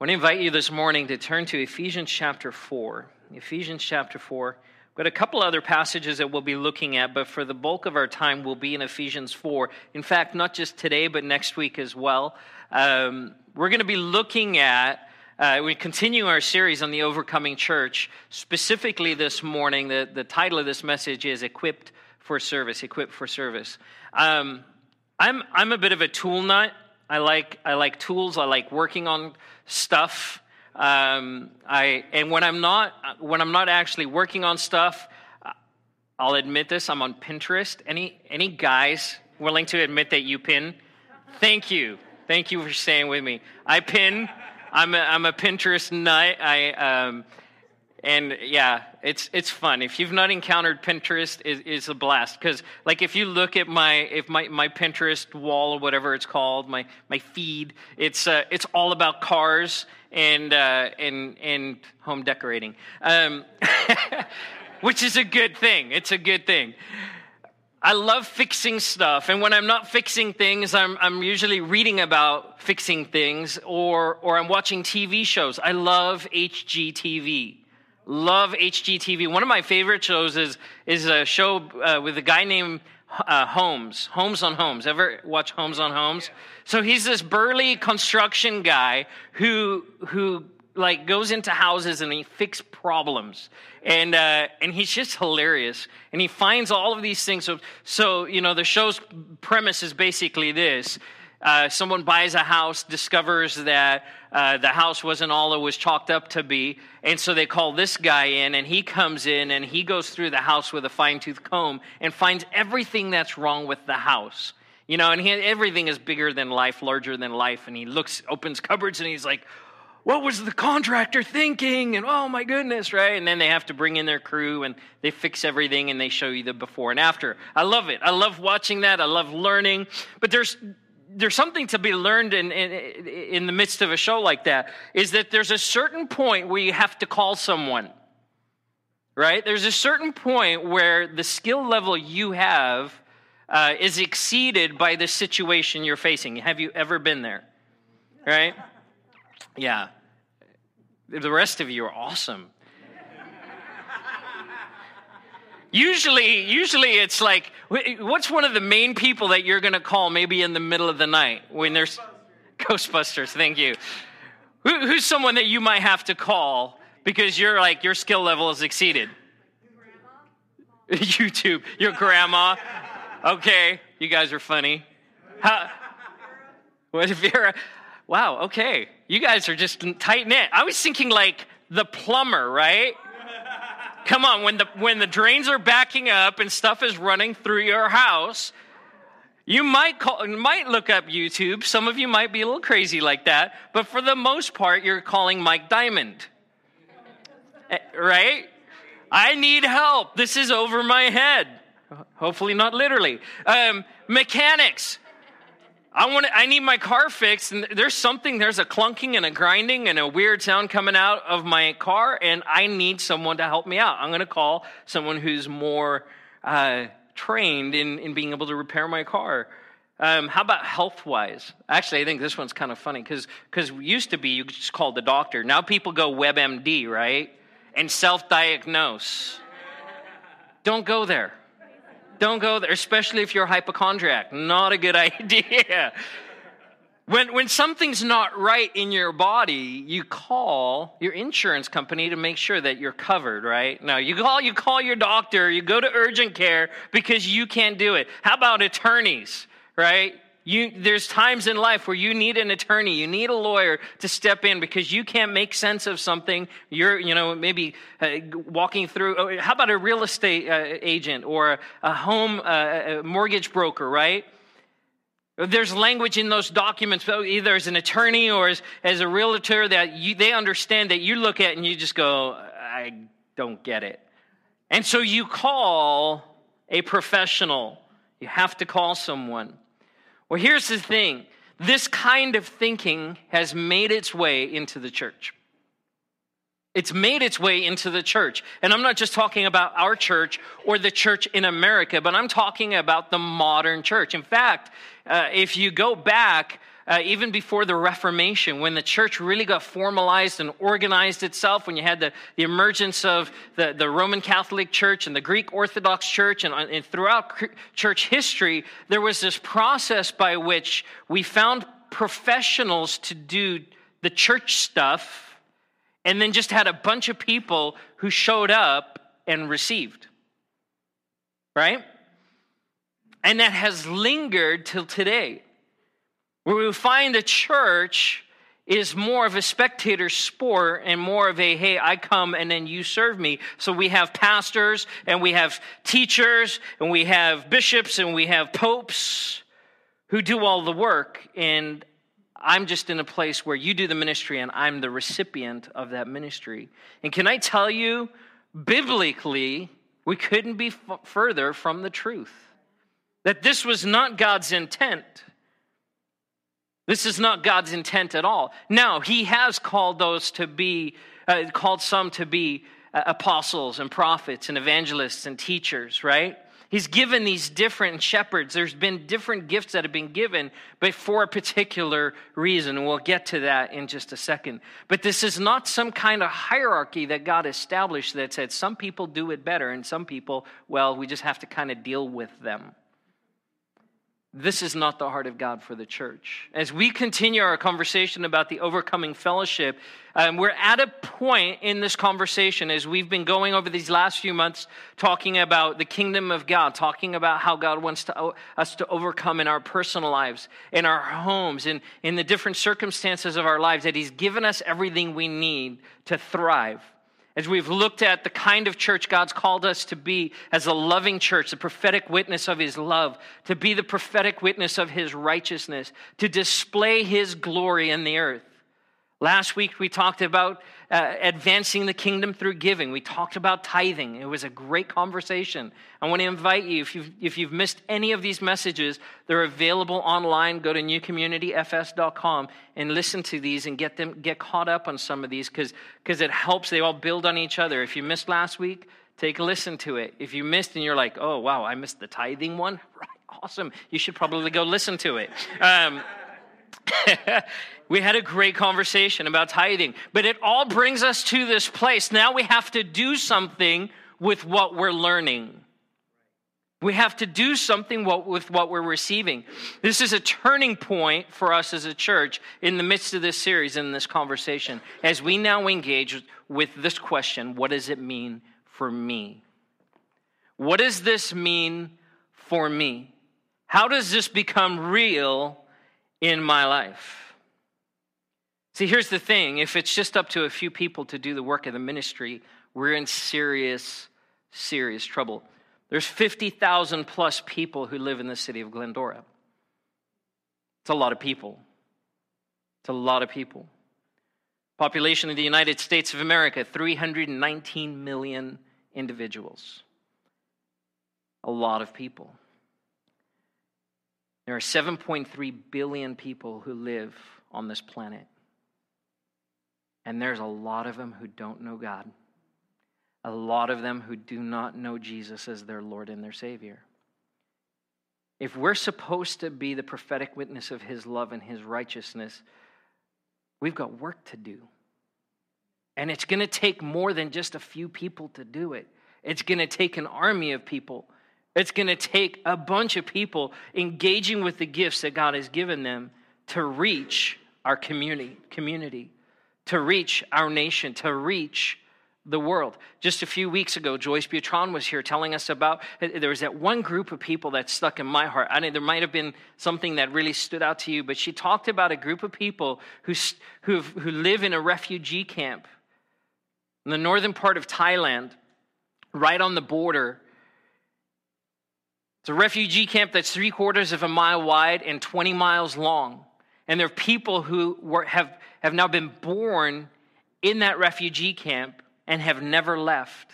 want to invite you this morning to turn to Ephesians chapter 4. Ephesians chapter 4. We've got a couple other passages that we'll be looking at, but for the bulk of our time, we'll be in Ephesians 4. In fact, not just today, but next week as well. Um, we're going to be looking at uh, we continue our series on the overcoming church. Specifically, this morning, the, the title of this message is Equipped for Service. Equipped for Service. Um, I'm, I'm a bit of a tool nut. I like, I like tools, I like working on stuff. Um, I, and when I'm, not, when I'm not actually working on stuff, I'll admit this, I'm on Pinterest. Any, any guys willing to admit that you pin? Thank you. Thank you for staying with me. I pin I'm a, I'm a Pinterest nut. I um, and yeah, it's it's fun. If you've not encountered Pinterest, it's a blast because like if you look at my if my, my Pinterest wall or whatever it's called, my my feed, it's uh, it's all about cars and uh, and and home decorating, um, which is a good thing. It's a good thing. I love fixing stuff. And when I'm not fixing things, I'm, I'm usually reading about fixing things or, or I'm watching TV shows. I love HGTV. Love HGTV. One of my favorite shows is, is a show uh, with a guy named uh, Holmes. Homes on Homes. Ever watch Holmes on Homes? So he's this burly construction guy who, who like goes into houses and he fixes problems and uh, and he's just hilarious and he finds all of these things so so you know the show's premise is basically this uh, someone buys a house discovers that uh, the house wasn't all it was chalked up to be and so they call this guy in and he comes in and he goes through the house with a fine-tooth comb and finds everything that's wrong with the house you know and he, everything is bigger than life larger than life and he looks opens cupboards and he's like what was the contractor thinking? And oh my goodness, right? And then they have to bring in their crew and they fix everything and they show you the before and after. I love it. I love watching that. I love learning. But there's there's something to be learned in, in, in the midst of a show like that is that there's a certain point where you have to call someone right there's a certain point where the skill level you have uh, is exceeded by the situation you're facing have you ever been there right yeah. The rest of you are awesome. Usually, usually it's like, what's one of the main people that you're going to call maybe in the middle of the night when there's Ghostbusters? Thank you. Who, who's someone that you might have to call because you're like your skill level is exceeded? YouTube, your grandma. Okay, you guys are funny. How, what if you're? Wow, okay. You guys are just tight knit. I was thinking like the plumber, right? Come on, when the when the drains are backing up and stuff is running through your house, you might call, might look up YouTube. Some of you might be a little crazy like that, but for the most part, you're calling Mike Diamond, eh, right? I need help. This is over my head. Hopefully, not literally. Um, mechanics. I want I need my car fixed, and there's something, there's a clunking and a grinding and a weird sound coming out of my car, and I need someone to help me out. I'm going to call someone who's more uh, trained in, in being able to repair my car. Um, how about health wise? Actually, I think this one's kind of funny because because used to be you just called the doctor. Now people go WebMD, right? And self diagnose. Don't go there. Don't go there, especially if you're a hypochondriac. Not a good idea. When, when something's not right in your body, you call your insurance company to make sure that you're covered, right? No, you call, you call your doctor, you go to urgent care because you can't do it. How about attorneys, right? You, there's times in life where you need an attorney, you need a lawyer to step in because you can't make sense of something. You're, you know, maybe uh, walking through. Oh, how about a real estate uh, agent or a home uh, mortgage broker, right? There's language in those documents, either as an attorney or as, as a realtor, that you, they understand that you look at and you just go, I don't get it. And so you call a professional. You have to call someone. Well, here's the thing this kind of thinking has made its way into the church. It's made its way into the church. And I'm not just talking about our church or the church in America, but I'm talking about the modern church. In fact, uh, if you go back uh, even before the Reformation, when the church really got formalized and organized itself, when you had the, the emergence of the, the Roman Catholic Church and the Greek Orthodox Church, and, and throughout church history, there was this process by which we found professionals to do the church stuff, and then just had a bunch of people who showed up and received. Right? And that has lingered till today, where we find the church is more of a spectator sport and more of a hey i come and then you serve me. So we have pastors and we have teachers and we have bishops and we have popes who do all the work. And i'm just in a place where you do the ministry and i'm the recipient of that ministry. And can i tell you biblically we couldn't be f- further from the truth. That this was not God's intent. This is not God's intent at all. Now, He has called those to be, uh, called some to be uh, apostles and prophets and evangelists and teachers, right? He's given these different shepherds. There's been different gifts that have been given, but for a particular reason. We'll get to that in just a second. But this is not some kind of hierarchy that God established that said some people do it better and some people, well, we just have to kind of deal with them. This is not the heart of God for the church. As we continue our conversation about the overcoming fellowship, um, we're at a point in this conversation as we've been going over these last few months talking about the kingdom of God, talking about how God wants to, us to overcome in our personal lives, in our homes, in, in the different circumstances of our lives, that He's given us everything we need to thrive as we've looked at the kind of church God's called us to be as a loving church, the prophetic witness of His love, to be the prophetic witness of His righteousness, to display His glory in the earth. Last week we talked about uh, advancing the kingdom through giving. We talked about tithing. It was a great conversation. I want to invite you, if you've, if you've missed any of these messages, they're available online. Go to newcommunityfs.com and listen to these and get them get caught up on some of these because it helps. They all build on each other. If you missed last week, take a listen to it. If you missed and you're like, oh, wow, I missed the tithing one, right, awesome. You should probably go listen to it. Um, we had a great conversation about tithing, but it all brings us to this place. Now we have to do something with what we're learning. We have to do something with what we're receiving. This is a turning point for us as a church in the midst of this series, in this conversation, as we now engage with this question what does it mean for me? What does this mean for me? How does this become real in my life. See, here's the thing if it's just up to a few people to do the work of the ministry, we're in serious, serious trouble. There's 50,000 plus people who live in the city of Glendora. It's a lot of people. It's a lot of people. Population of the United States of America 319 million individuals. A lot of people. There are 7.3 billion people who live on this planet. And there's a lot of them who don't know God. A lot of them who do not know Jesus as their Lord and their Savior. If we're supposed to be the prophetic witness of His love and His righteousness, we've got work to do. And it's going to take more than just a few people to do it. It's going to take an army of people it's going to take a bunch of people engaging with the gifts that God has given them to reach our community, community, to reach our nation, to reach the world. Just a few weeks ago, Joyce Butron was here telling us about there was that one group of people that stuck in my heart. I mean, there might have been something that really stood out to you, but she talked about a group of people who, who, who live in a refugee camp in the northern part of Thailand, right on the border it's a refugee camp that's three quarters of a mile wide and 20 miles long. And there are people who were, have, have now been born in that refugee camp and have never left.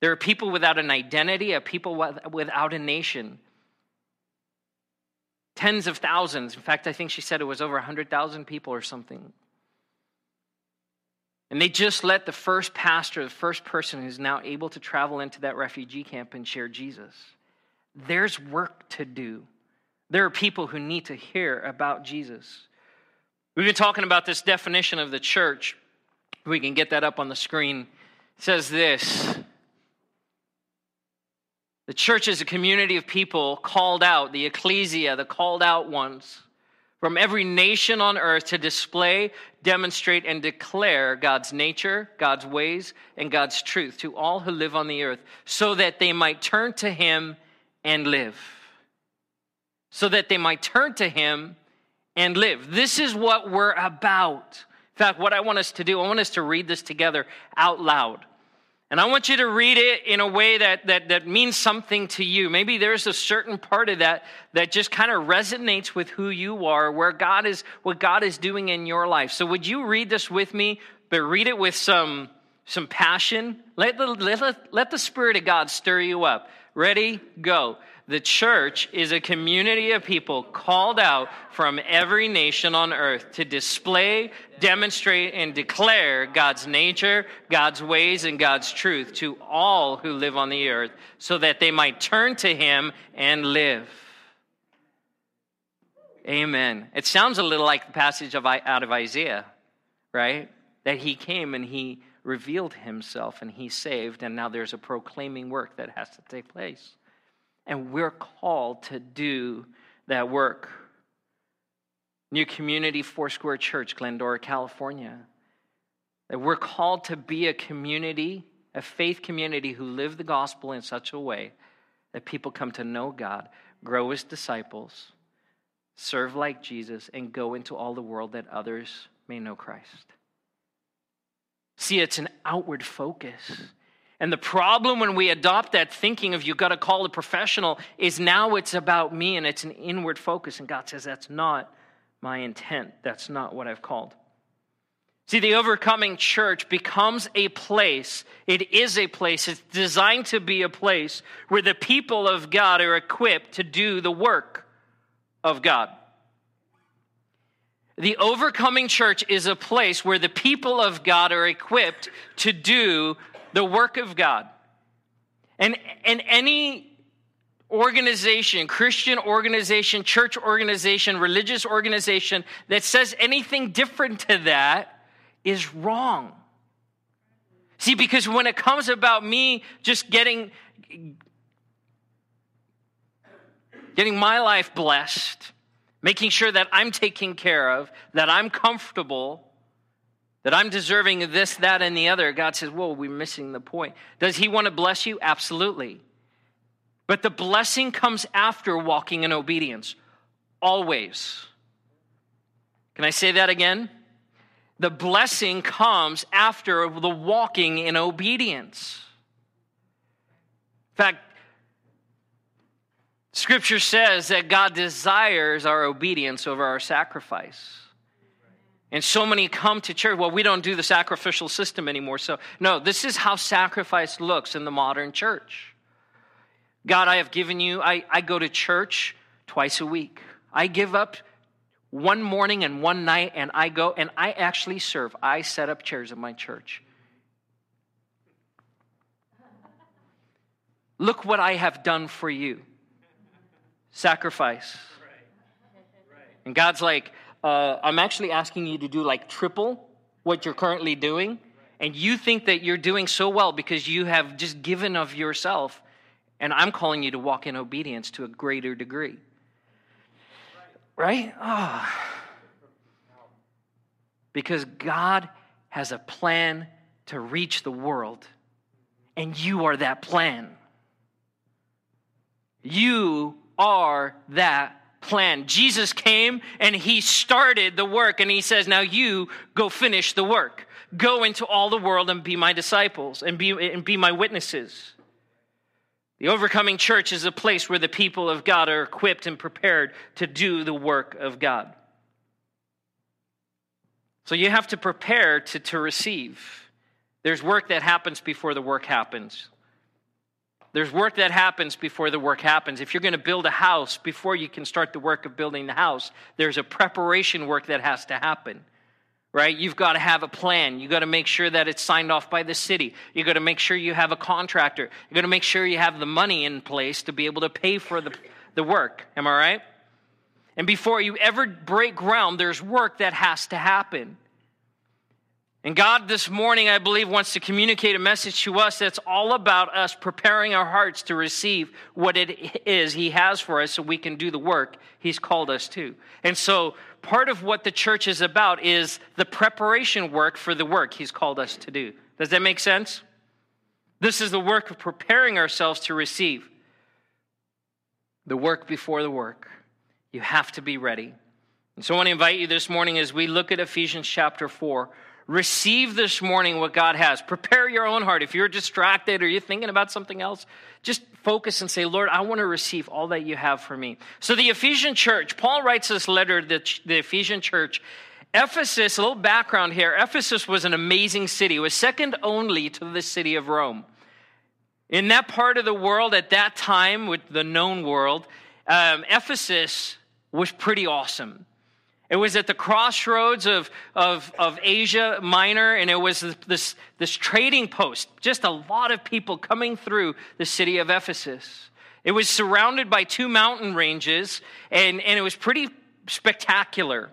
There are people without an identity, a people without a nation. Tens of thousands. In fact, I think she said it was over 100,000 people or something. And they just let the first pastor, the first person who's now able to travel into that refugee camp and share Jesus. There's work to do. There are people who need to hear about Jesus. We've been talking about this definition of the church. We can get that up on the screen. It says this The church is a community of people called out, the ecclesia, the called out ones, from every nation on earth to display, demonstrate, and declare God's nature, God's ways, and God's truth to all who live on the earth, so that they might turn to Him and live so that they might turn to him and live. This is what we're about. In fact, what I want us to do, I want us to read this together out loud. And I want you to read it in a way that, that, that means something to you. Maybe there's a certain part of that that just kind of resonates with who you are, where God is, what God is doing in your life. So would you read this with me, but read it with some, some passion? Let the, let, the, let the Spirit of God stir you up. Ready? Go. The church is a community of people called out from every nation on earth to display, demonstrate, and declare God's nature, God's ways, and God's truth to all who live on the earth so that they might turn to Him and live. Amen. It sounds a little like the passage of, out of Isaiah, right? That He came and He revealed Himself and He saved, and now there's a proclaiming work that has to take place and we're called to do that work. New Community Foursquare Church, Glendora, California. That we're called to be a community, a faith community who live the gospel in such a way that people come to know God, grow as disciples, serve like Jesus, and go into all the world that others may know Christ. See, it's an outward focus. And the problem when we adopt that thinking of "you've got to call a professional is now it's about me and it's an inward focus. And God says, that's not my intent. That's not what I've called. See, the overcoming church becomes a place, it is a place, it's designed to be a place where the people of God are equipped to do the work of God. The overcoming church is a place where the people of God are equipped to do the work of God. And, and any organization, Christian organization, church organization, religious organization that says anything different to that is wrong. See, because when it comes about me just getting getting my life blessed, making sure that I'm taken care of, that I'm comfortable, that I'm deserving of this, that, and the other, God says, Whoa, we're missing the point. Does He want to bless you? Absolutely. But the blessing comes after walking in obedience, always. Can I say that again? The blessing comes after the walking in obedience. In fact, Scripture says that God desires our obedience over our sacrifice. And so many come to church. Well, we don't do the sacrificial system anymore. So, no, this is how sacrifice looks in the modern church. God, I have given you, I, I go to church twice a week. I give up one morning and one night, and I go and I actually serve. I set up chairs in my church. Look what I have done for you sacrifice. And God's like, uh, I'm actually asking you to do like triple what you're currently doing. And you think that you're doing so well because you have just given of yourself. And I'm calling you to walk in obedience to a greater degree. Right? Oh. Because God has a plan to reach the world, and you are that plan. You are that plan. Jesus came and he started the work, and he says, Now you go finish the work. Go into all the world and be my disciples and be, and be my witnesses. The overcoming church is a place where the people of God are equipped and prepared to do the work of God. So you have to prepare to, to receive. There's work that happens before the work happens. There's work that happens before the work happens. If you're going to build a house, before you can start the work of building the house, there's a preparation work that has to happen. Right? You've got to have a plan. You've got to make sure that it's signed off by the city. You've got to make sure you have a contractor. You've got to make sure you have the money in place to be able to pay for the, the work. Am I right? And before you ever break ground, there's work that has to happen. And God, this morning, I believe, wants to communicate a message to us that's all about us preparing our hearts to receive what it is He has for us so we can do the work He's called us to. And so, part of what the church is about is the preparation work for the work He's called us to do. Does that make sense? This is the work of preparing ourselves to receive the work before the work. You have to be ready. And so, I want to invite you this morning as we look at Ephesians chapter 4 receive this morning what God has. Prepare your own heart. If you're distracted or you're thinking about something else, just focus and say, Lord, I want to receive all that you have for me. So, the Ephesian church, Paul writes this letter to the, Ephesian church. Ephesus, a little background here Ephesus was an amazing city, it was second only to the city of Rome. In that part of the world at that time, with the known world, um, Ephesus was pretty awesome. It was at the crossroads of, of, of Asia Minor, and it was this, this trading post. Just a lot of people coming through the city of Ephesus. It was surrounded by two mountain ranges, and, and it was pretty spectacular.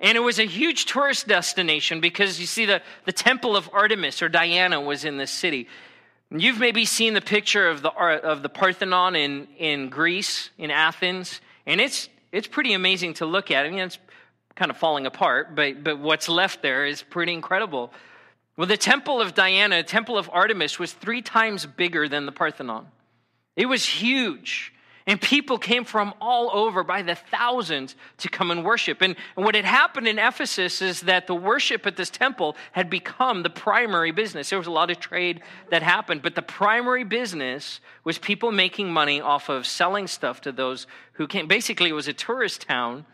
And it was a huge tourist destination because you see, the, the temple of Artemis or Diana was in this city. You've maybe seen the picture of the, of the Parthenon in, in Greece, in Athens, and it's, it's pretty amazing to look at. I mean, it's kind of falling apart, but, but what's left there is pretty incredible. Well, the temple of Diana, temple of Artemis, was three times bigger than the Parthenon. It was huge. And people came from all over by the thousands to come and worship. And, and what had happened in Ephesus is that the worship at this temple had become the primary business. There was a lot of trade that happened, but the primary business was people making money off of selling stuff to those who came. Basically, it was a tourist town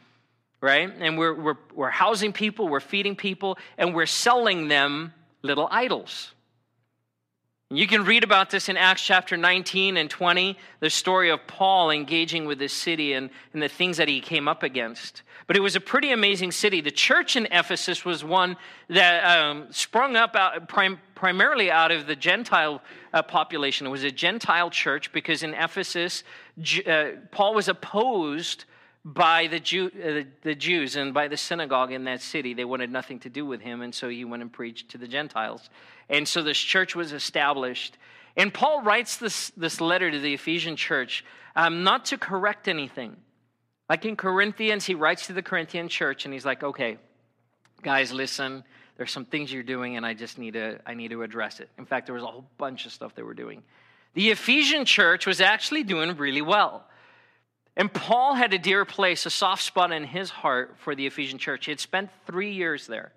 right? And we're, we're, we're housing people, we're feeding people, and we're selling them little idols. And you can read about this in Acts chapter 19 and 20, the story of Paul engaging with this city and, and the things that he came up against. But it was a pretty amazing city. The church in Ephesus was one that um, sprung up out, prim, primarily out of the Gentile uh, population. It was a Gentile church because in Ephesus, uh, Paul was opposed by the, Jew, uh, the Jews and by the synagogue in that city. They wanted nothing to do with him, and so he went and preached to the Gentiles. And so this church was established. And Paul writes this, this letter to the Ephesian church um, not to correct anything. Like in Corinthians, he writes to the Corinthian church and he's like, okay, guys, listen, there's some things you're doing and I just need to, I need to address it. In fact, there was a whole bunch of stuff they were doing. The Ephesian church was actually doing really well. And Paul had a dear place, a soft spot in his heart for the Ephesian church. He had spent three years there.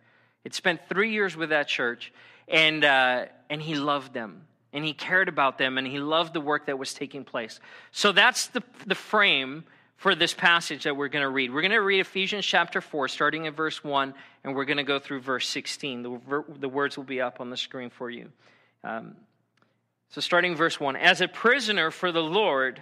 He'd spent three years with that church, and, uh, and he loved them, and he cared about them, and he loved the work that was taking place. So that's the, the frame for this passage that we're going to read. We're going to read Ephesians chapter 4, starting in verse 1, and we're going to go through verse 16. The, the words will be up on the screen for you. Um, so, starting verse 1 As a prisoner for the Lord,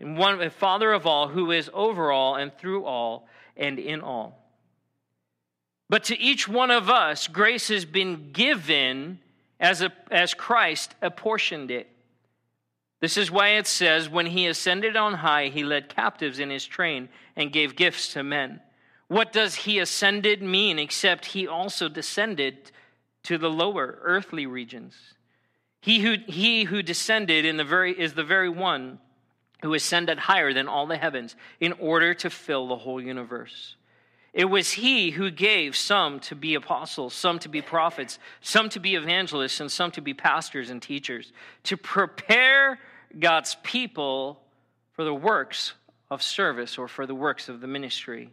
and one Father of all, who is over all and through all and in all. But to each one of us, grace has been given as, a, as Christ apportioned it. This is why it says, When he ascended on high, he led captives in his train and gave gifts to men. What does he ascended mean except he also descended to the lower earthly regions? He who, he who descended in the very, is the very one who ascended higher than all the heavens in order to fill the whole universe. It was he who gave some to be apostles, some to be prophets, some to be evangelists, and some to be pastors and teachers, to prepare God's people for the works of service or for the works of the ministry,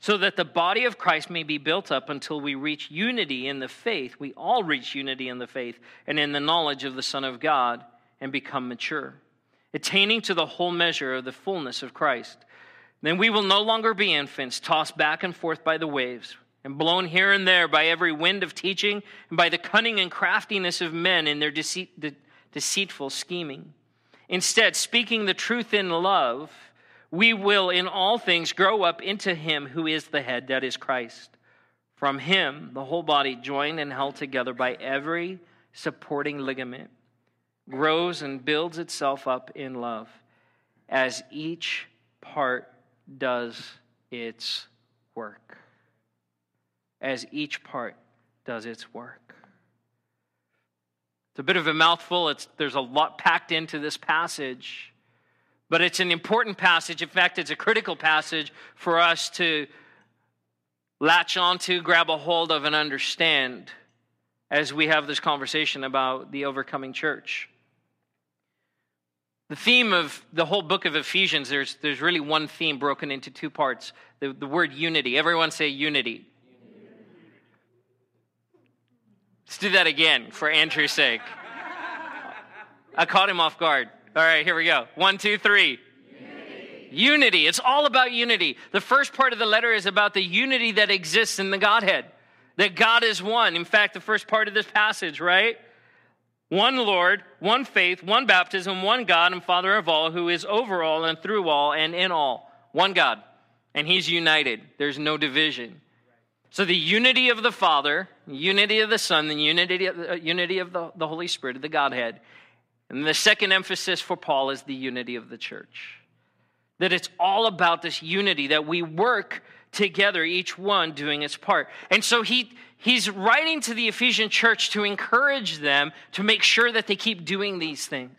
so that the body of Christ may be built up until we reach unity in the faith. We all reach unity in the faith and in the knowledge of the Son of God and become mature attaining to the whole measure of the fullness of Christ. Then we will no longer be infants, tossed back and forth by the waves and blown here and there by every wind of teaching and by the cunning and craftiness of men in their deceit, de- deceitful scheming. Instead, speaking the truth in love, we will in all things grow up into him who is the head, that is Christ. From him, the whole body, joined and held together by every supporting ligament, grows and builds itself up in love as each part does its work. As each part does its work. It's a bit of a mouthful. It's, there's a lot packed into this passage, but it's an important passage. In fact, it's a critical passage for us to latch onto, grab a hold of, and understand as we have this conversation about the overcoming church. The theme of the whole book of Ephesians, there's, there's really one theme broken into two parts the, the word unity. Everyone say unity. Let's do that again for Andrew's sake. I caught him off guard. All right, here we go. One, two, three. Unity. unity. It's all about unity. The first part of the letter is about the unity that exists in the Godhead, that God is one. In fact, the first part of this passage, right? One Lord, one faith, one baptism, one God and Father of all, who is over all and through all and in all. One God. And He's united. There's no division. So the unity of the Father, unity of the Son, the unity of the, uh, unity of the, the Holy Spirit, of the Godhead. And the second emphasis for Paul is the unity of the church. That it's all about this unity, that we work together, each one doing its part. And so he, he's writing to the Ephesian church to encourage them to make sure that they keep doing these things.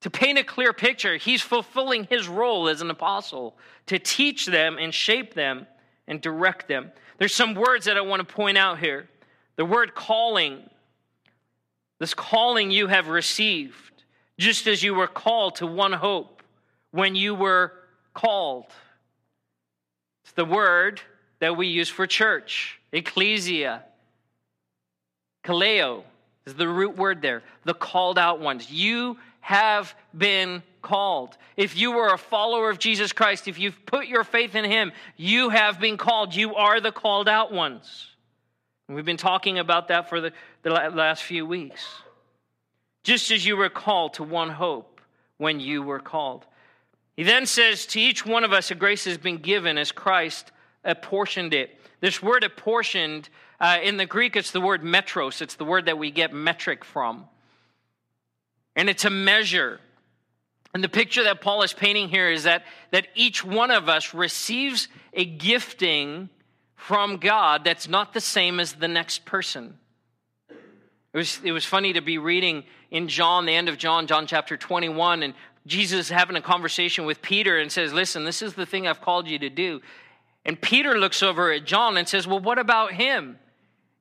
To paint a clear picture, he's fulfilling his role as an apostle to teach them and shape them and direct them. There's some words that I want to point out here. The word calling, this calling you have received, just as you were called to one hope when you were called. It's the word that we use for church, ecclesia. Kaleo is the root word there, the called out ones. You have been called. If you were a follower of Jesus Christ, if you've put your faith in Him, you have been called. You are the called out ones. And we've been talking about that for the, the last few weeks. Just as you were called to one hope when you were called. He then says, To each one of us, a grace has been given as Christ apportioned it. This word apportioned, uh, in the Greek, it's the word metros. It's the word that we get metric from. And it's a measure. And the picture that Paul is painting here is that, that each one of us receives a gifting from God that's not the same as the next person. It was, it was funny to be reading in John, the end of John, John chapter 21, and Jesus having a conversation with Peter and says, Listen, this is the thing I've called you to do. And Peter looks over at John and says, Well, what about him?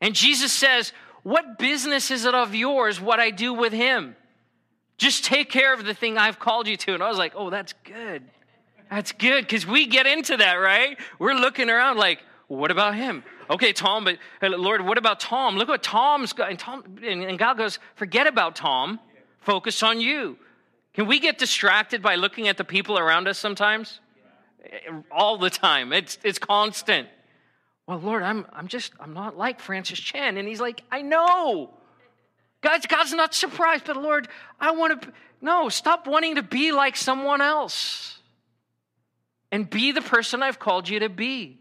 And Jesus says, What business is it of yours what I do with him? Just take care of the thing I've called you to. And I was like, Oh, that's good. That's good because we get into that, right? We're looking around like, What about him? Okay, Tom, but uh, Lord, what about Tom? Look what Tom's got. And, Tom, and God goes, Forget about Tom, focus on you. Can we get distracted by looking at the people around us sometimes? All the time. It's, it's constant. Well, Lord, I'm, I'm just, I'm not like Francis Chan. And he's like, I know. God's, God's not surprised, but Lord, I want to, no, stop wanting to be like someone else and be the person I've called you to be.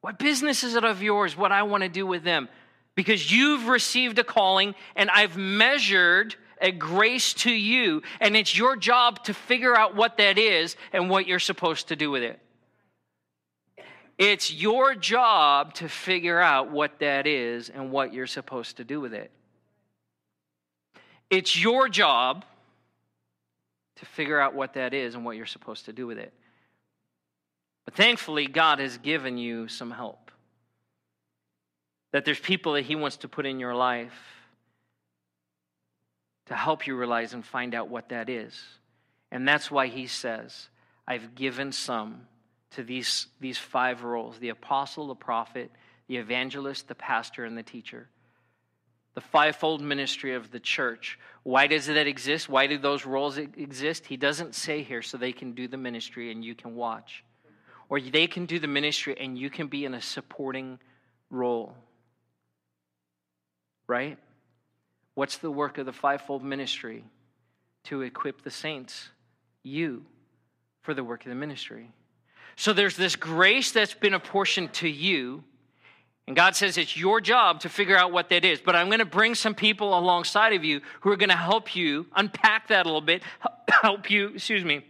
What business is it of yours what I want to do with them? Because you've received a calling and I've measured a grace to you, and it's your job to figure out what that is and what you're supposed to do with it. It's your job to figure out what that is and what you're supposed to do with it. It's your job to figure out what that is and what you're supposed to do with it. But thankfully, God has given you some help. That there's people that He wants to put in your life to help you realize and find out what that is. And that's why he says, I've given some to these, these five roles the apostle, the prophet, the evangelist, the pastor, and the teacher. The fivefold ministry of the church. Why does that exist? Why do those roles exist? He doesn't say here so they can do the ministry and you can watch. or they can do the ministry and you can be in a supporting role. Right? What's the work of the fivefold ministry? To equip the saints, you, for the work of the ministry. So there's this grace that's been apportioned to you. And God says it's your job to figure out what that is. But I'm going to bring some people alongside of you who are going to help you unpack that a little bit, help you, excuse me,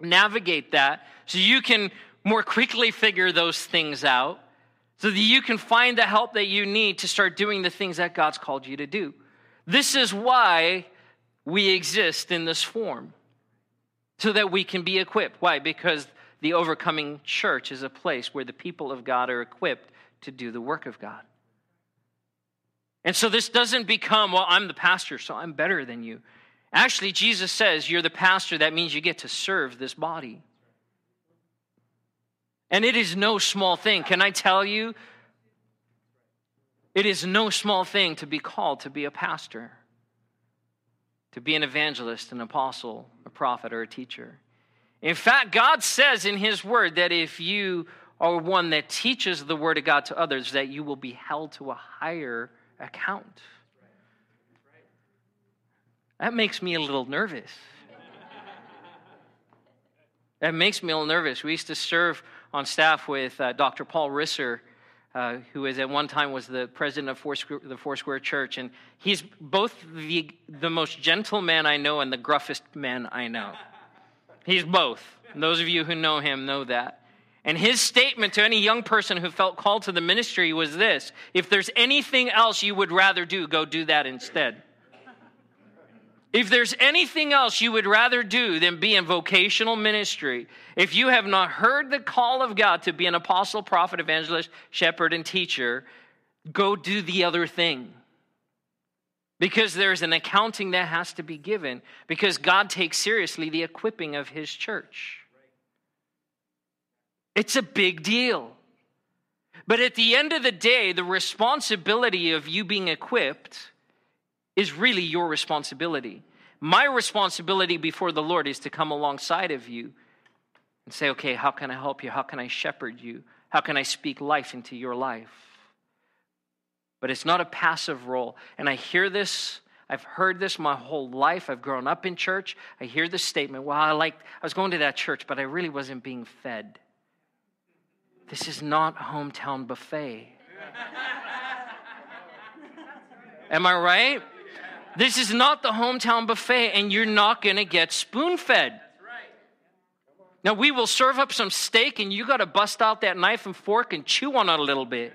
navigate that so you can more quickly figure those things out so that you can find the help that you need to start doing the things that God's called you to do. This is why we exist in this form, so that we can be equipped. Why? Because the overcoming church is a place where the people of God are equipped to do the work of God. And so this doesn't become, well, I'm the pastor, so I'm better than you. Actually, Jesus says, You're the pastor, that means you get to serve this body. And it is no small thing. Can I tell you? It is no small thing to be called to be a pastor, to be an evangelist, an apostle, a prophet, or a teacher. In fact, God says in His Word that if you are one that teaches the Word of God to others, that you will be held to a higher account. That makes me a little nervous. That makes me a little nervous. We used to serve on staff with uh, Dr. Paul Risser, uh, who is at one time was the president of Foursquare, the Foursquare Church, and he's both the, the most gentle man I know and the gruffest man I know. He's both. And those of you who know him know that. And his statement to any young person who felt called to the ministry was this if there's anything else you would rather do, go do that instead. If there's anything else you would rather do than be in vocational ministry, if you have not heard the call of God to be an apostle, prophet, evangelist, shepherd, and teacher, go do the other thing. Because there's an accounting that has to be given, because God takes seriously the equipping of his church. It's a big deal. But at the end of the day, the responsibility of you being equipped is really your responsibility. My responsibility before the Lord is to come alongside of you and say, okay, how can I help you? How can I shepherd you? How can I speak life into your life? But it's not a passive role. And I hear this, I've heard this my whole life. I've grown up in church. I hear this statement, well, I liked, I was going to that church, but I really wasn't being fed. This is not a hometown buffet. Am I right? This is not the hometown buffet, and you're not going to get spoon fed. Now, we will serve up some steak, and you got to bust out that knife and fork and chew on it a little bit.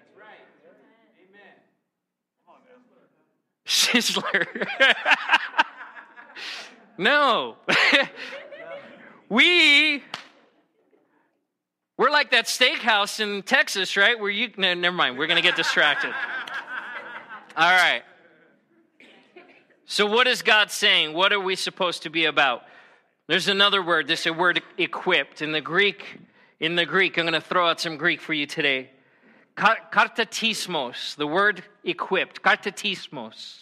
Sizzler. no. we we're like that steakhouse in Texas, right? Where you no, never mind, we're gonna get distracted. All right. So, what is God saying? What are we supposed to be about? There's another word. This is a word equipped. In the Greek, in the Greek, I'm going to throw out some Greek for you today. Kartatismos, the word equipped. Kartatismos.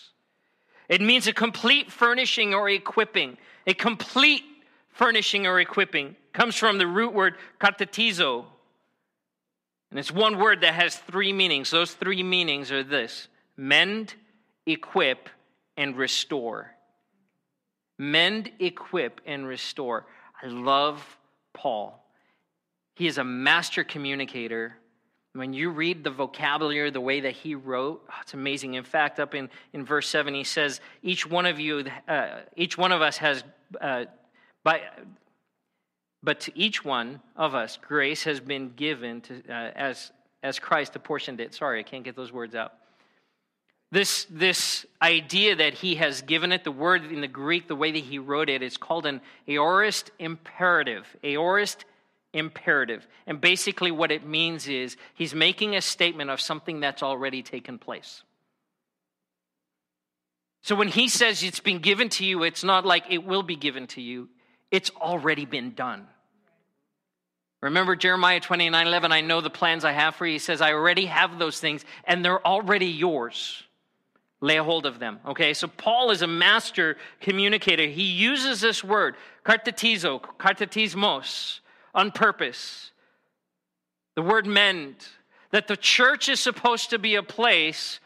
It means a complete furnishing or equipping. A complete furnishing or equipping comes from the root word kartatizo. And it's one word that has three meanings. Those three meanings are this mend, equip, and restore. Mend, equip, and restore. I love Paul. He is a master communicator. When you read the vocabulary, the way that he wrote, oh, it's amazing. In fact, up in, in verse 7, he says, Each one of you, uh, each one of us has, uh, by, but to each one of us, grace has been given to, uh, as, as Christ apportioned it. Sorry, I can't get those words out. This, this idea that he has given it, the word in the Greek, the way that he wrote it, is called an aorist imperative. Aorist imperative. And basically, what it means is he's making a statement of something that's already taken place. So when he says it's been given to you, it's not like it will be given to you, it's already been done. Remember Jeremiah 29 11, I know the plans I have for you. He says, I already have those things, and they're already yours lay hold of them. Okay, so Paul is a master communicator. He uses this word, kartatizo, kartatismos, on purpose. The word mend, that the church is supposed to be a place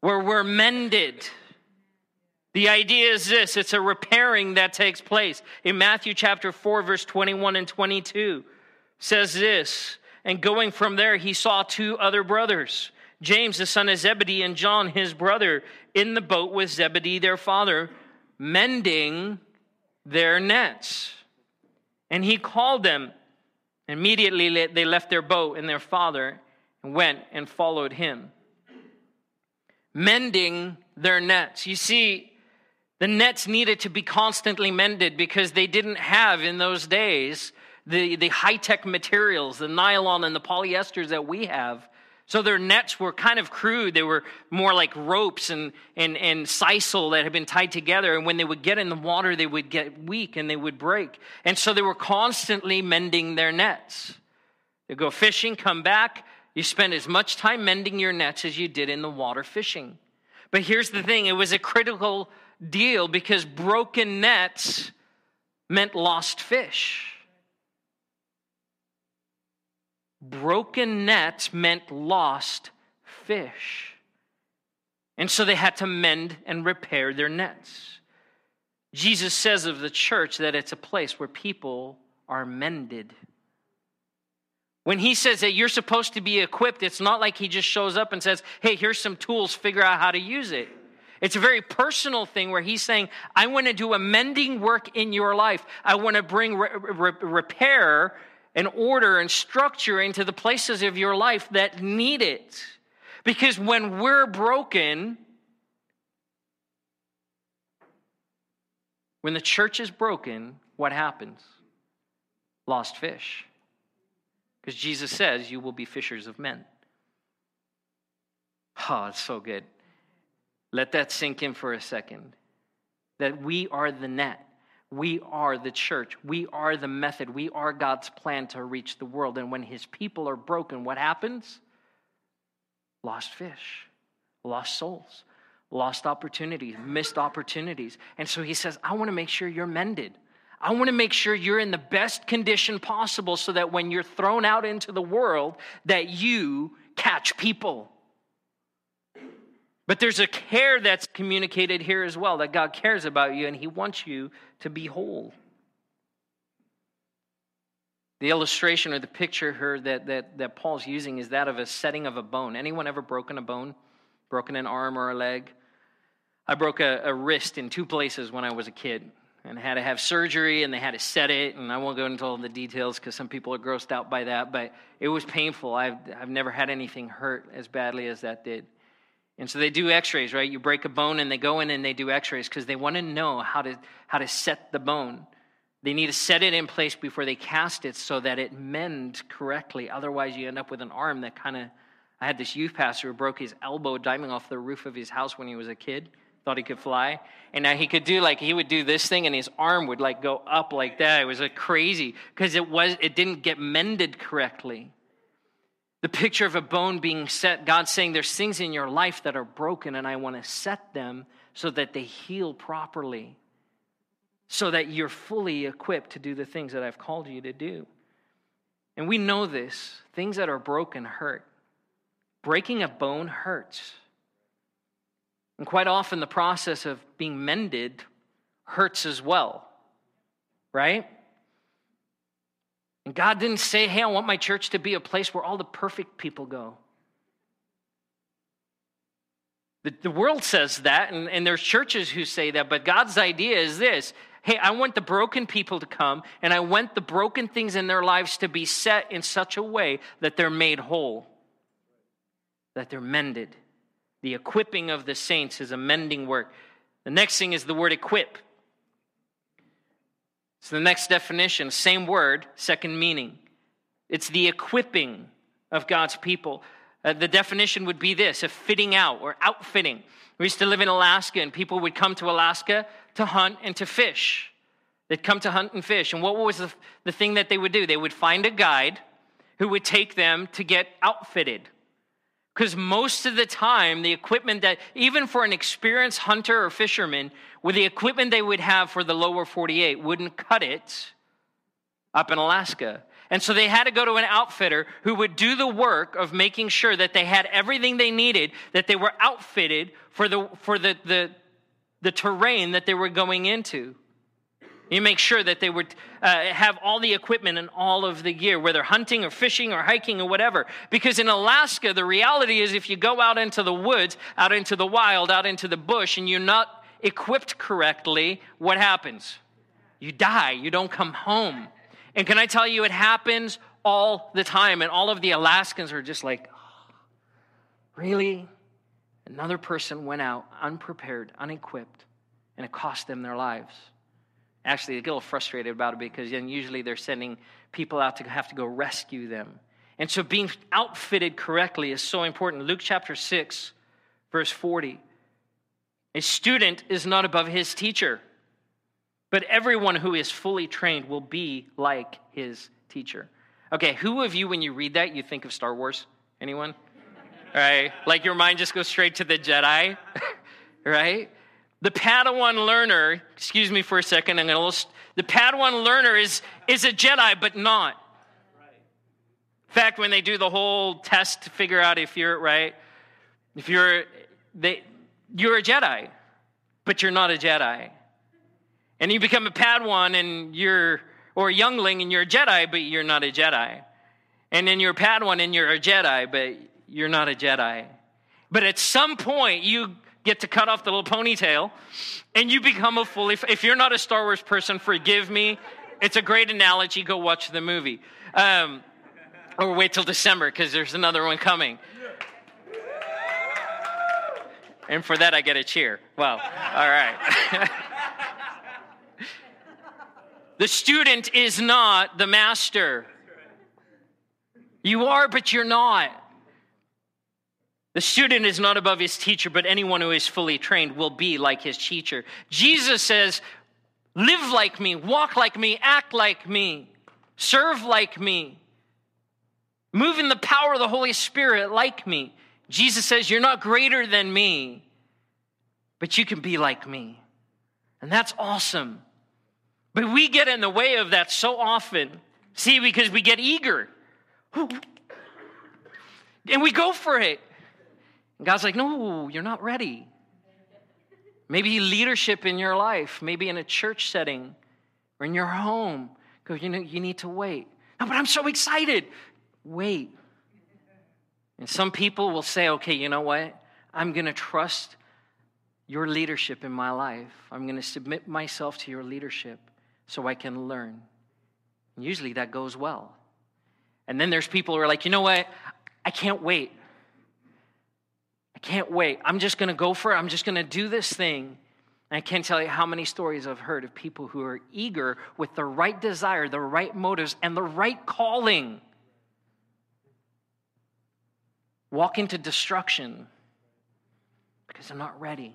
where we're mended. The idea is this it's a repairing that takes place. In Matthew chapter 4, verse 21 and 22, says this, and going from there, he saw two other brothers, James, the son of Zebedee, and John, his brother, in the boat with Zebedee, their father, mending their nets. And he called them. Immediately they left their boat and their father and went and followed him. Mending their nets. You see, the nets needed to be constantly mended because they didn't have in those days the, the high tech materials, the nylon and the polyesters that we have. So their nets were kind of crude. They were more like ropes and, and, and sisal that had been tied together. And when they would get in the water, they would get weak and they would break. And so they were constantly mending their nets. They go fishing, come back. You spend as much time mending your nets as you did in the water fishing. But here's the thing it was a critical deal because broken nets meant lost fish. Broken nets meant lost fish. And so they had to mend and repair their nets. Jesus says of the church that it's a place where people are mended. When he says that you're supposed to be equipped, it's not like he just shows up and says, Hey, here's some tools, figure out how to use it. It's a very personal thing where he's saying, I want to do a mending work in your life. I want to bring re- re- repair and order and structure into the places of your life that need it. Because when we're broken, when the church is broken, what happens? Lost fish. Because Jesus says, You will be fishers of men. Oh, it's so good. Let that sink in for a second. That we are the net. We are the church. We are the method. We are God's plan to reach the world. And when his people are broken, what happens? Lost fish, lost souls, lost opportunities, missed opportunities. And so he says, I want to make sure you're mended. I want to make sure you're in the best condition possible so that when you're thrown out into the world that you catch people. But there's a care that's communicated here as well that God cares about you and He wants you to be whole. The illustration or the picture here that, that, that Paul's using is that of a setting of a bone. Anyone ever broken a bone? Broken an arm or a leg? I broke a, a wrist in two places when I was a kid and had to have surgery and they had to set it and i won't go into all the details because some people are grossed out by that but it was painful I've, I've never had anything hurt as badly as that did and so they do x rays, right? You break a bone and they go in and they do x rays because they want to know how to, how to set the bone. They need to set it in place before they cast it so that it mends correctly. Otherwise, you end up with an arm that kind of. I had this youth pastor who broke his elbow diving off the roof of his house when he was a kid. Thought he could fly. And now he could do like, he would do this thing and his arm would like go up like that. It was like crazy because it was, it didn't get mended correctly. The picture of a bone being set, God saying, There's things in your life that are broken, and I want to set them so that they heal properly, so that you're fully equipped to do the things that I've called you to do. And we know this things that are broken hurt. Breaking a bone hurts. And quite often, the process of being mended hurts as well, right? And God didn't say, hey, I want my church to be a place where all the perfect people go. The, the world says that, and, and there's churches who say that, but God's idea is this hey, I want the broken people to come, and I want the broken things in their lives to be set in such a way that they're made whole, that they're mended. The equipping of the saints is a mending work. The next thing is the word equip. So the next definition, same word, second meaning. It's the equipping of God's people. Uh, the definition would be this a fitting out or outfitting. We used to live in Alaska, and people would come to Alaska to hunt and to fish. They'd come to hunt and fish. And what was the, the thing that they would do? They would find a guide who would take them to get outfitted. Because most of the time, the equipment that, even for an experienced hunter or fisherman, with the equipment they would have for the lower 48, wouldn't cut it up in Alaska. And so they had to go to an outfitter who would do the work of making sure that they had everything they needed, that they were outfitted for the, for the, the, the terrain that they were going into. You make sure that they would uh, have all the equipment and all of the gear, whether hunting or fishing or hiking or whatever. Because in Alaska, the reality is if you go out into the woods, out into the wild, out into the bush, and you're not equipped correctly, what happens? You die. You don't come home. And can I tell you, it happens all the time. And all of the Alaskans are just like, oh, really? Another person went out unprepared, unequipped, and it cost them their lives. Actually, they get a little frustrated about it because then usually they're sending people out to have to go rescue them. And so being outfitted correctly is so important. Luke chapter 6, verse 40. A student is not above his teacher, but everyone who is fully trained will be like his teacher. Okay, who of you, when you read that, you think of Star Wars? Anyone? right? Like your mind just goes straight to the Jedi, right? The Padawan learner, excuse me for a second, I'm gonna, the Padawan learner is, is a Jedi, but not. In fact, when they do the whole test to figure out if you're right, if you're, they, you're a Jedi, but you're not a Jedi. And you become a Padawan and you're, or a youngling and you're a Jedi, but you're not a Jedi. And then you're a Padawan and you're a Jedi, but you're not a Jedi. But at some point, you get to cut off the little ponytail, and you become a fully. If you're not a Star Wars person, forgive me. It's a great analogy. Go watch the movie, um, or wait till December because there's another one coming. And for that, I get a cheer. Well, all right. the student is not the master. You are, but you're not. The student is not above his teacher, but anyone who is fully trained will be like his teacher. Jesus says, Live like me, walk like me, act like me, serve like me, move in the power of the Holy Spirit like me. Jesus says, You're not greater than me, but you can be like me. And that's awesome. But we get in the way of that so often. See, because we get eager. And we go for it. And God's like, no, you're not ready. Maybe leadership in your life, maybe in a church setting or in your home. Go, you know, you need to wait. No, but I'm so excited. Wait. And some people will say, okay, you know what? I'm going to trust your leadership in my life. I'm going to submit myself to your leadership so I can learn. And usually that goes well. And then there's people who are like, you know what? I can't wait can't wait. I'm just going to go for it. I'm just going to do this thing. And I can't tell you how many stories I've heard of people who are eager with the right desire, the right motives, and the right calling. Walk into destruction because they're not ready.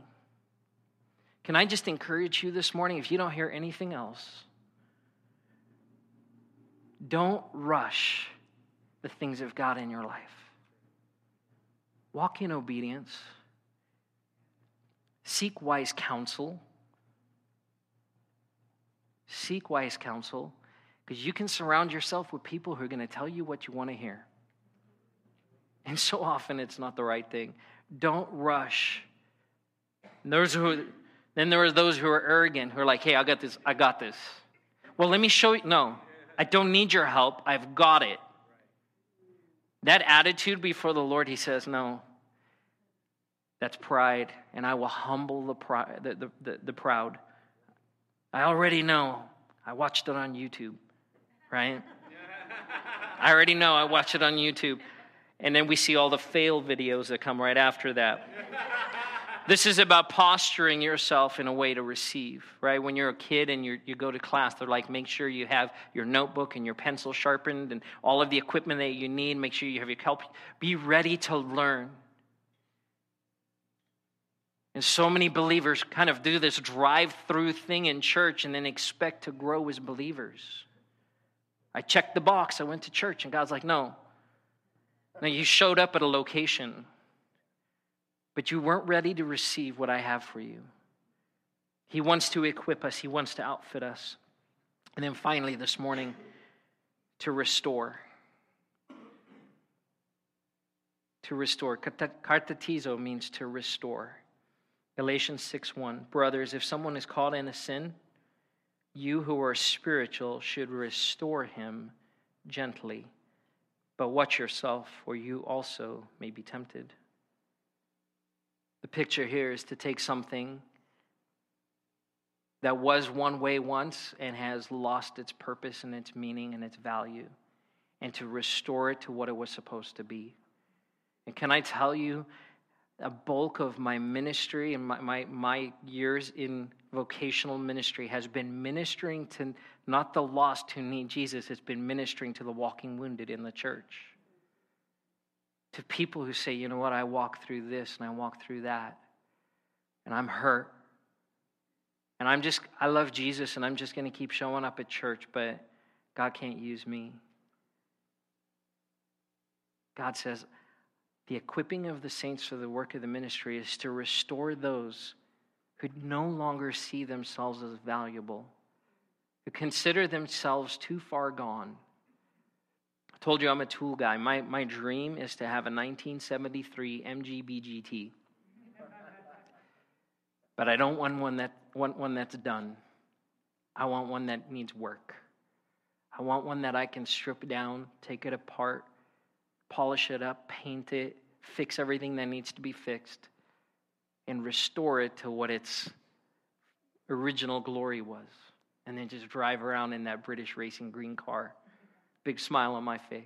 Can I just encourage you this morning, if you don't hear anything else, don't rush the things of God in your life. Walk in obedience. Seek wise counsel. Seek wise counsel because you can surround yourself with people who are going to tell you what you want to hear. And so often it's not the right thing. Don't rush. And those who, then there are those who are arrogant who are like, hey, I got this, I got this. Well, let me show you. No, I don't need your help. I've got it. That attitude before the Lord, he says, no, that's pride, and I will humble the, the, the, the, the proud. I already know. I watched it on YouTube, right? I already know. I watched it on YouTube. And then we see all the fail videos that come right after that. This is about posturing yourself in a way to receive, right? When you're a kid and you you go to class, they're like, make sure you have your notebook and your pencil sharpened and all of the equipment that you need. Make sure you have your help. Be ready to learn. And so many believers kind of do this drive through thing in church and then expect to grow as believers. I checked the box, I went to church, and God's like, no. Now you showed up at a location, but you weren't ready to receive what I have for you. He wants to equip us, He wants to outfit us. And then finally, this morning, to restore. To restore. Katartizo means to restore. Galatians 6 1. Brothers, if someone is caught in a sin, you who are spiritual should restore him gently. But watch yourself, for you also may be tempted. The picture here is to take something that was one way once and has lost its purpose and its meaning and its value, and to restore it to what it was supposed to be. And can I tell you, a bulk of my ministry and my, my, my, years in vocational ministry has been ministering to not the lost who need Jesus, it's been ministering to the walking wounded in the church. To people who say, you know what, I walk through this and I walk through that, and I'm hurt. And I'm just, I love Jesus and I'm just going to keep showing up at church, but God can't use me. God says, the equipping of the saints for the work of the ministry is to restore those who no longer see themselves as valuable, who consider themselves too far gone. I told you I'm a tool guy. My, my dream is to have a 1973 MGB GT. But I don't want one, that, want one that's done. I want one that needs work. I want one that I can strip down, take it apart, polish it up, paint it, fix everything that needs to be fixed, and restore it to what its original glory was. And then just drive around in that British racing green car. Big smile on my face.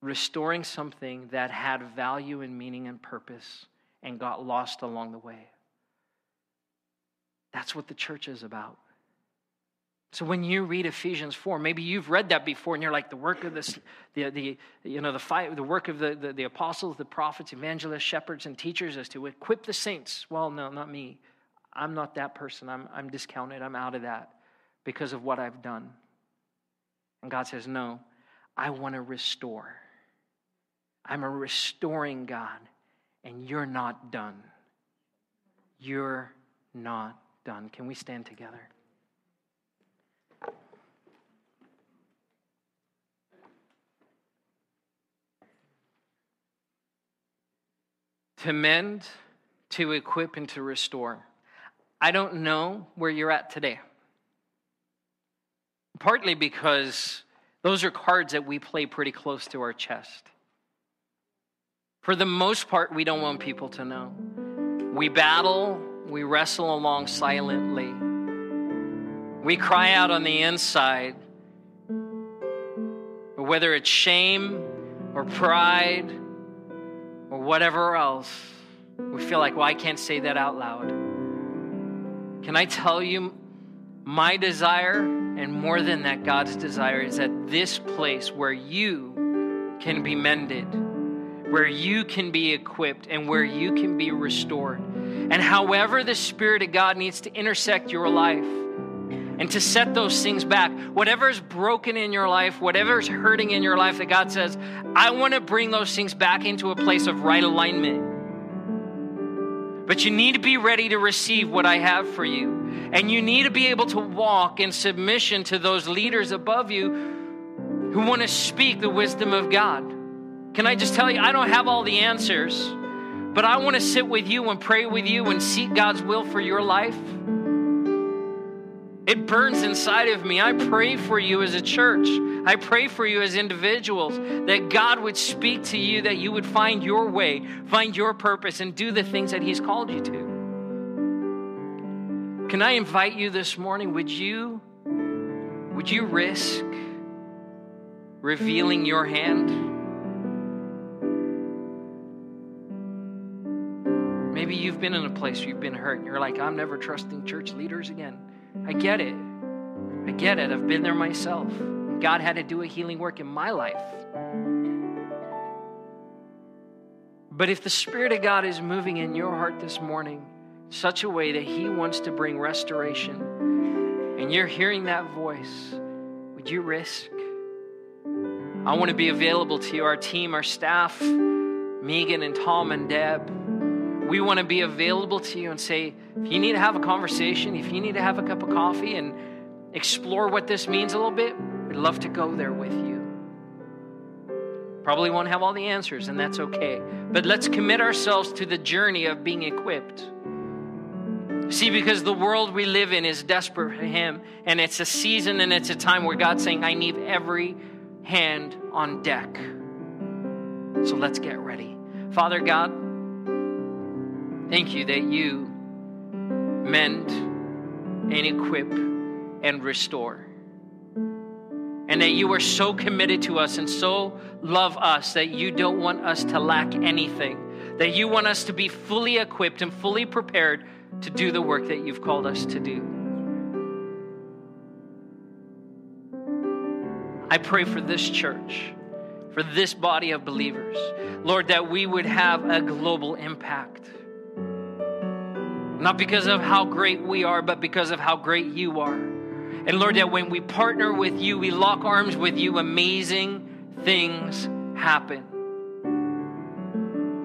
Restoring something that had value and meaning and purpose and got lost along the way. That's what the church is about. So when you read Ephesians 4, maybe you've read that before and you're like the work of this, the, the, you know, the, fight, the work of the, the, the apostles, the prophets, evangelists, shepherds, and teachers is to equip the saints. Well, no, not me. I'm not that person. I'm, I'm discounted. I'm out of that because of what I've done. And God says, no, I want to restore. I'm a restoring God, and you're not done. You're not done. Can we stand together? To mend, to equip, and to restore. I don't know where you're at today. Partly because those are cards that we play pretty close to our chest. For the most part, we don't want people to know. We battle, we wrestle along silently. We cry out on the inside. Whether it's shame or pride or whatever else, we feel like, well, I can't say that out loud. Can I tell you, my desire, and more than that, God's desire, is that this place where you can be mended, where you can be equipped, and where you can be restored. And however the Spirit of God needs to intersect your life, and to set those things back. Whatever's broken in your life, whatever's hurting in your life, that God says, I want to bring those things back into a place of right alignment. But you need to be ready to receive what I have for you. And you need to be able to walk in submission to those leaders above you who want to speak the wisdom of God. Can I just tell you, I don't have all the answers, but I want to sit with you and pray with you and seek God's will for your life. It burns inside of me. I pray for you as a church. I pray for you as individuals that God would speak to you, that you would find your way, find your purpose, and do the things that He's called you to. Can I invite you this morning? Would you, would you risk revealing your hand? Maybe you've been in a place where you've been hurt and you're like, I'm never trusting church leaders again. I get it. I get it. I've been there myself. God had to do a healing work in my life. But if the Spirit of God is moving in your heart this morning, such a way that He wants to bring restoration, and you're hearing that voice, would you risk? I want to be available to you, our team, our staff, Megan and Tom and Deb. We want to be available to you and say, if you need to have a conversation, if you need to have a cup of coffee and, explore what this means a little bit, we'd love to go there with you. Probably won't have all the answers, and that's okay. But let's commit ourselves to the journey of being equipped. See, because the world we live in is desperate for Him, and it's a season and it's a time where God's saying, I need every hand on deck. So let's get ready. Father God, thank you that you mend and equip and restore. And that you are so committed to us and so love us that you don't want us to lack anything. That you want us to be fully equipped and fully prepared to do the work that you've called us to do. I pray for this church, for this body of believers, Lord, that we would have a global impact. Not because of how great we are, but because of how great you are. And Lord, that when we partner with you, we lock arms with you, amazing things happen.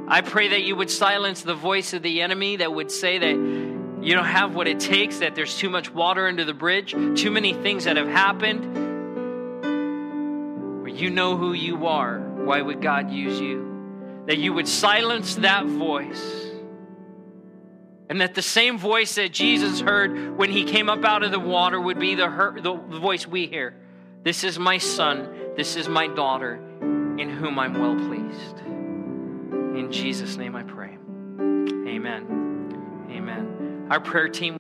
I pray that you would silence the voice of the enemy that would say that you don't have what it takes, that there's too much water under the bridge, too many things that have happened. Where you know who you are, why would God use you? That you would silence that voice. And that the same voice that Jesus heard when he came up out of the water would be the, the voice we hear. This is my son, this is my daughter, in whom I'm well pleased. In Jesus' name I pray. Amen. Amen. Our prayer team